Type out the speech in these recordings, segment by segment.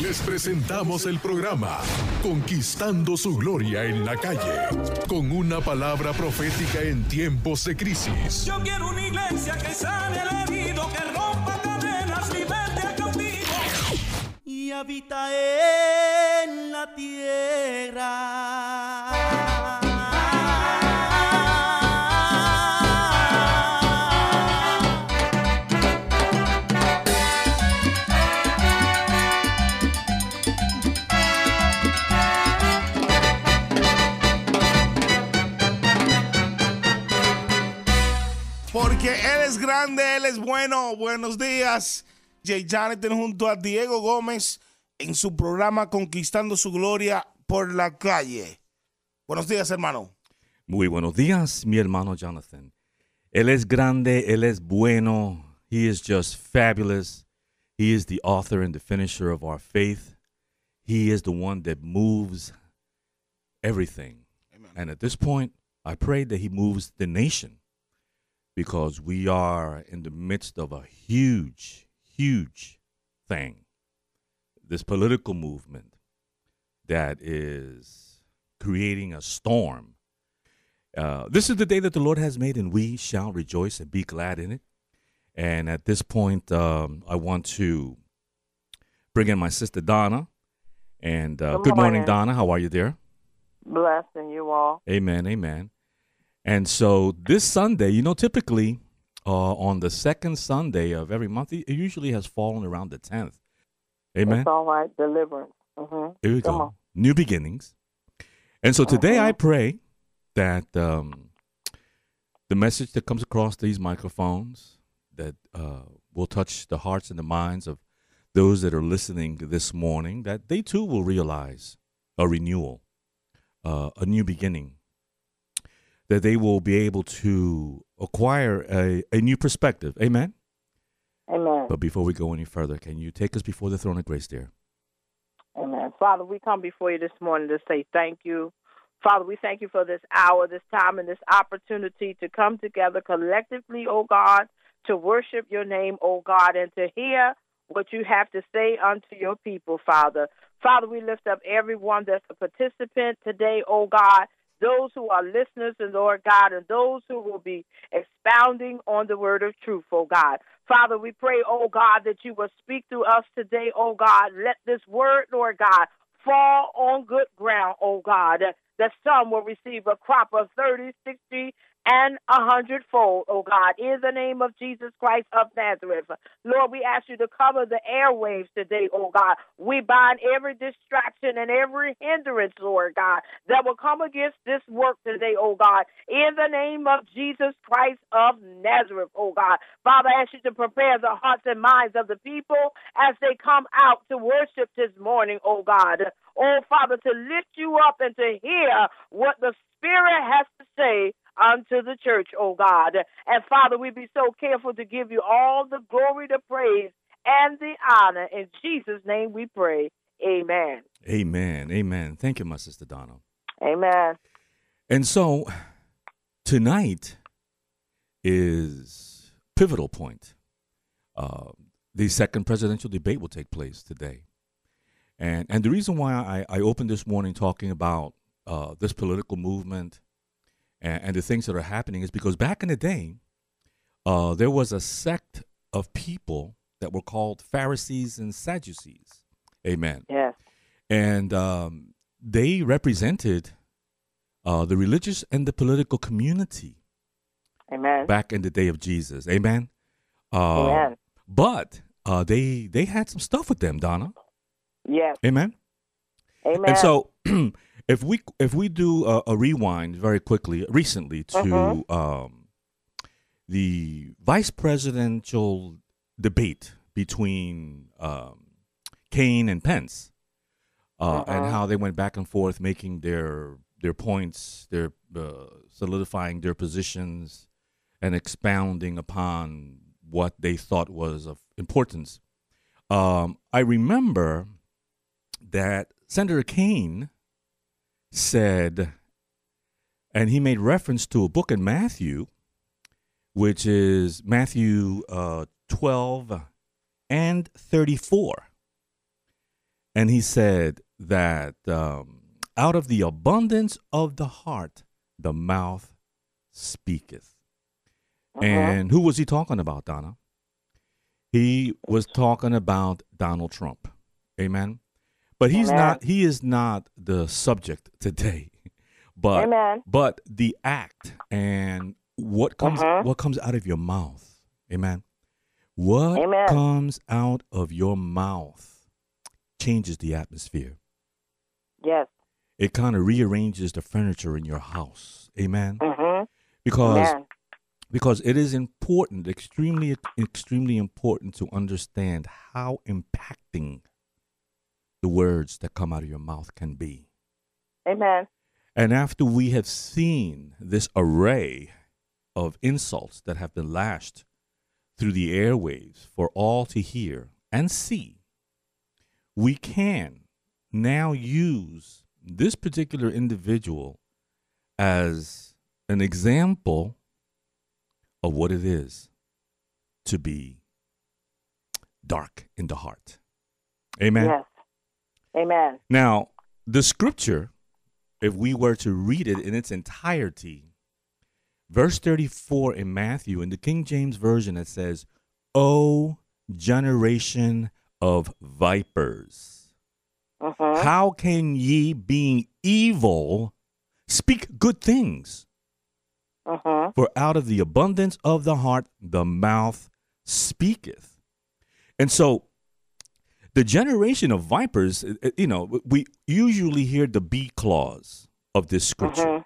Les presentamos el programa Conquistando su Gloria en la calle, con una palabra profética en tiempos de crisis. Yo quiero una iglesia que sane al herido, que rompa cadenas, liberte al cautivo y habita en la tierra. Él es grande, Él es bueno. Buenos días. Jay Jonathan junto a Diego Gómez en su programa Conquistando su Gloria por la calle. Buenos días, hermano. Muy buenos días, mi hermano Jonathan. Él es grande, él es bueno. He is just fabulous. He is the author and the finisher of our faith. He is the one that moves everything. And at this point, I pray that he moves the nation because we are in the midst of a huge, huge thing. This political movement that is creating a storm. Uh, this is the day that the Lord has made, and we shall rejoice and be glad in it. And at this point, um, I want to bring in my sister Donna. And uh, Good good morning, morning. Donna. How are you, there? blessing you all. Amen, amen. And so this Sunday, you know, typically uh, on the second Sunday of every month, it usually has fallen around the 10th. Amen. It's all right. Deliverance. hmm Here we Come go. on. New beginnings. And so today I Mhm. pray that um, the message that comes across these microphones that uh, will touch the hearts and the minds of those that are listening this morning, that they too will realize a renewal, uh, a new beginning, that they will be able to acquire a, a new perspective. Amen. Amen. But before we go any further, can you take us before the throne of grace, dear? Amen. Father, we come before you this morning to say thank you. Father, we thank you for this hour, this time, and this opportunity to come together collectively, oh God, to worship your name, oh God, and to hear what you have to say unto your people, Father. Father, we lift up everyone that's a participant today, oh God, those who are listeners, and Lord God, and those who will be expounding on the word of truth, oh God. Father, we pray, oh God, that you will speak to us today, oh God. Let this word, Lord God, fall on good ground, oh God, that some will receive a crop of 30, 60, and a hundredfold, oh God, in the name of Jesus Christ of Nazareth. Lord, we ask you to cover the airwaves today, oh God. We bind every distraction and every hindrance, Lord God, that will come against this work today, oh God, in the name of Jesus Christ of Nazareth, oh God. Father, I ask you to prepare the hearts and minds of the people as they come out to worship this morning, oh God. Oh, Father, to lift you up and to hear what the Spirit has to say unto the church, O God. And Father, we be so careful to give you all the glory, the praise, and the honor. In Jesus' name we pray. Amen. Amen. Amen. Thank you, my sister Donna. Amen. And so tonight is pivotal point. Uh, the second presidential debate will take place today. And and the reason why I, I opened this morning talking about uh, this political movement and, and the things that are happening is because back in the day, uh, there was a sect of people that were called Pharisees and Sadducees. Amen Yes. and um, they represented uh, the religious and the political community Amen. back in the day of Jesus. Amen. Uh, Amen. But uh, they they had some stuff with them, Donna. Yes. Amen. Amen. And so, if we if we do a, a rewind very quickly, recently to Mhm. um, the vice presidential debate between um, Kaine and Pence, uh, and Mhm. how they went back and forth making their their points, their uh, solidifying their positions, and expounding upon what they thought was of importance. Um, I remember that Senator Kaine said, and he made reference to a book in Matthew, which is Matthew uh, 12 and 34. and he said that um, out of the abundance of the heart, the mouth speaketh. Uh-huh. And who was he talking about, Donna? He was talking about Donald Trump. Amen. But he's Amen. not he is not the subject today. But Amen. but the act and what comes Uh-huh. what comes out of your mouth. Amen. What Amen. comes out of your mouth changes the atmosphere. Yes. It kind of rearranges the furniture in your house. Amen. Mhm. Because Amen. because it is important, extremely, extremely important to understand how impacting the words that come out of your mouth can be. Amen. And after we have seen this array of insults that have been lashed through the airwaves for all to hear and see, we can now use this particular individual as an example of what it is to be dark in the heart. Amen. Yes. Amen. Now, the scripture, if we were to read it in its entirety, verse 34 in Matthew, in the King James Version, it says, O generation of vipers, Mhm. how can ye, being evil, speak good things? Mhm. For out of the abundance of the heart, the mouth speaketh. And so, the generation of vipers, uh, uh, you know, we usually hear the B clause of this scripture. Mhm.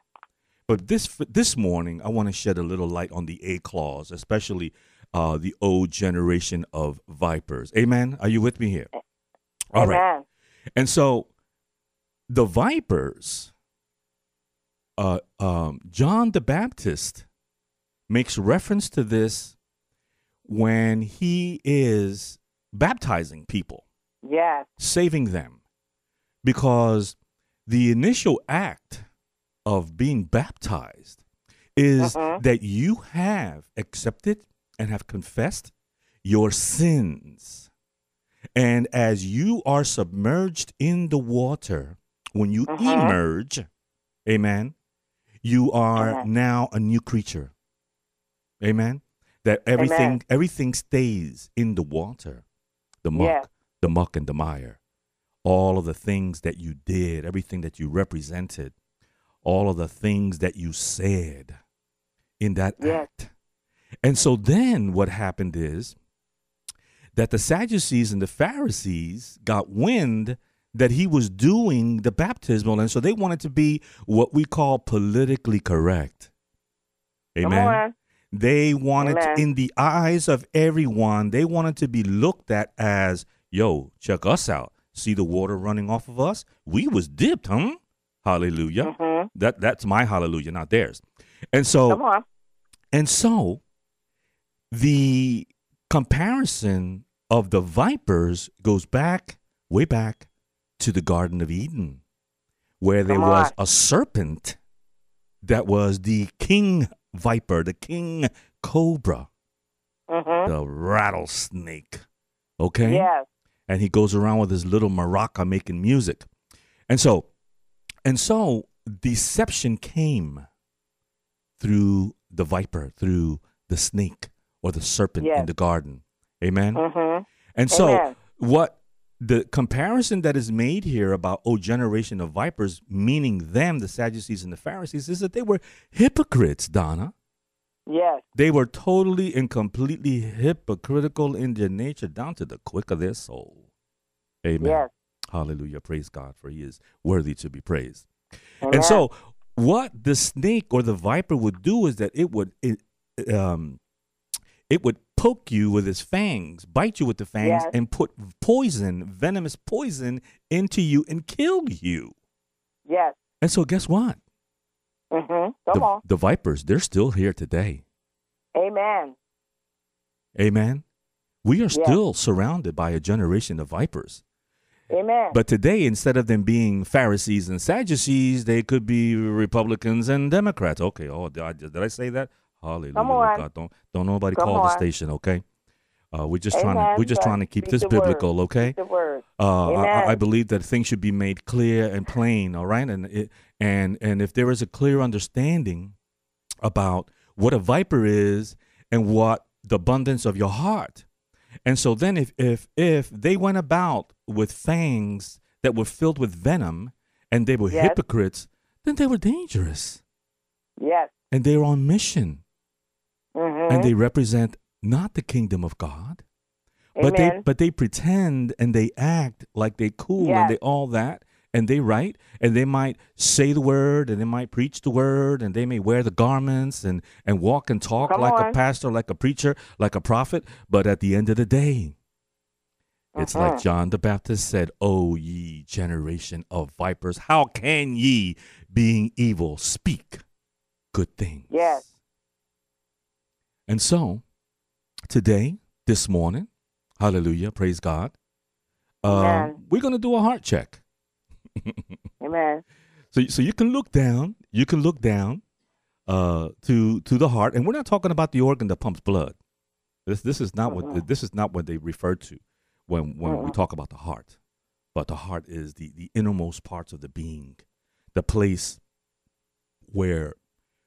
But this this morning, I want to shed a little light on the A clause, especially uh, the old generation of vipers. Amen. Are you with me here? All right. Amen. And so the vipers, uh, um, John the Baptist makes reference to this when he is baptizing people, Yes. saving them, because the initial act of being baptized is Uh-huh. that you have accepted and have confessed your sins. And as you are submerged in the water, when you Uh-huh. emerge, amen, you are Uh-huh. now a new creature. Amen. That everything Amen. everything stays in the water. The muck, Yeah. The muck and the mire. All of the things that you did, everything that you represented, all of the things that you said in that Yes. act. And so then what happened is that the Sadducees and the Pharisees got wind that he was doing the baptismal, and so they wanted to be what we call politically correct. Amen. They wanted, to- in the eyes of everyone, they wanted to be looked at as, yo, check us out. See the water running off of us? We was dipped, huh? Hallelujah. Mhm. That that's my hallelujah, not theirs. And so Come on. and so the comparison of the vipers goes back, way back to the Garden of Eden, where there Come was on. a serpent that was the king viper, the king cobra, Mhm. the rattlesnake. Okay? Yes. And he goes around with his little maraca making music. And so, and so deception came through the viper, through the snake or the serpent in the garden. Amen. Mhm. And so, Amen. what the comparison that is made here about, oh, generation of vipers, meaning them, the Sadducees and the Pharisees, is that they were hypocrites, Donna. Yes. They were totally and completely hypocritical in their nature, down to the quick of their soul. Amen. Yes. Hallelujah. Praise God, for he is worthy to be praised. Amen. And so, what the snake or the viper would do is that it would it, um, it would poke you with its fangs, bite you with the fangs, Yes. and put poison, venomous poison, into you and kill you. Yes. And so, guess what? Mhm. Come the, on. the vipers, they're still here today. Amen. Amen. We are still surrounded by a generation of vipers. Amen. But today, instead of them being Pharisees and Sadducees, they could be Republicans and Democrats. Okay. Oh, did I, did I say that? Hallelujah. On. God. Don't don't nobody Come call the station. Okay. Uh, we're just trying to we're just trying to keep this the word. biblical, okay? Speak the word. Uh, I, I believe that things should be made clear and plain, all right? And it, and and if there is a clear understanding about what a viper is and what the abundance of your heart, and so then if if if they went about with fangs that were filled with venom and they were Yes. hypocrites, then they were dangerous Yes. and they were on mission Mm-hmm. and they represent not the kingdom of God. But they but they pretend and they act like they cool and they all that and they write and they might say the word and they might preach the word and they may wear the garments and and walk and talk Come like a pastor, like a preacher, like a prophet, but at the end of the day, it's like Mhm. John the Baptist said, "O ye generation of vipers, how can ye, being evil, speak good things?" Yes. And so, today, this morning, hallelujah, praise God, uh, we're going to do a heart check. Amen. So, so you can look down, you can look down uh, to to the heart, and we're not talking about the organ that pumps blood. This this is not what this is not what they refer to when when we talk about the heart. But the heart is the the innermost parts of the being, the place where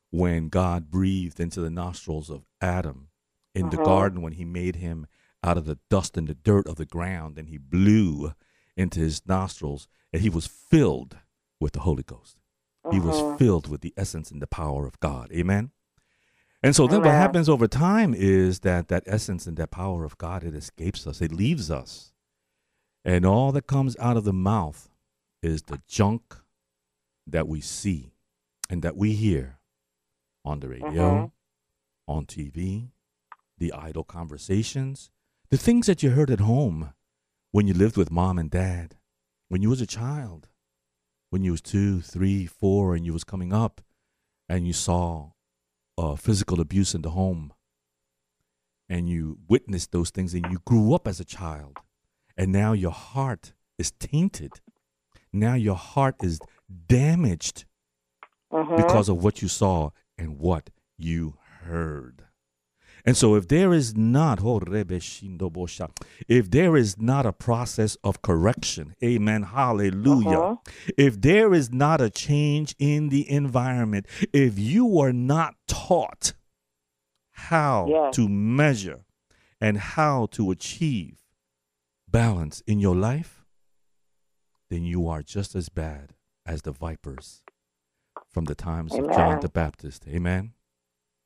when God breathed into the nostrils of Adam in the Mhm. garden when he made him out of the dust and the dirt of the ground and he blew into his nostrils and he was filled with the Holy Ghost. He was Mhm. filled with the essence and the power of God. Amen. And so then what happens over time is that that essence and that power of God it escapes us. It leaves us. And all that comes out of the mouth is the junk that we see and that we hear on the radio, Mhm. on TV, the idle conversations, the things that you heard at home when you lived with mom and dad, when you was a child, when you was two, three, four, and you was coming up, and you saw uh, physical abuse in the home, and you witnessed those things, and you grew up as a child, and now your heart is tainted. Now your heart is damaged Mhm. because of what you saw and what you heard. And so if there is not oh, Rebe Shindo Bosha, if there is not a process of correction, amen, hallelujah. Uh-huh. If there is not a change in the environment, if you are not taught how Yes. to measure and how to achieve balance in your life, then you are just as bad as the vipers from the times of John the Baptist. Amen.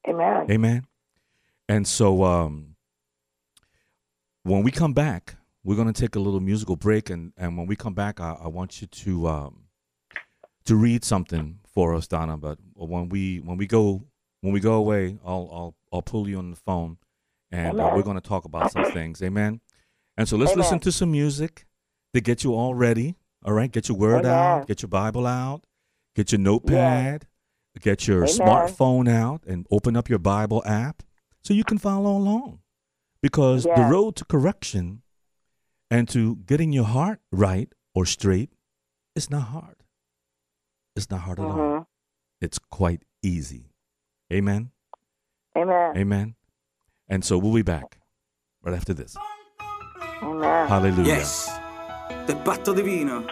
Amen. Amen. And so um, when we come back, we're going to take a little musical break. And, and when we come back, I, I want you to um, to read something for us, Donna. But when we when we go when we go away, I'll I'll I'll pull you on the phone, and uh, we're going to talk about some things. Amen. And so let's Amen. listen to some music to get you all ready. All right, get your word Amen. out, get your Bible out, get your notepad, get your Amen. smartphone out, and open up your Bible app so you can follow along. Because the road to correction and to getting your heart right or straight is not hard. It's not hard at all. Mhm. It's quite easy. Amen. Amen. Amen. And so we'll be back right after this. Amen. Hallelujah. Yes, del patto divino.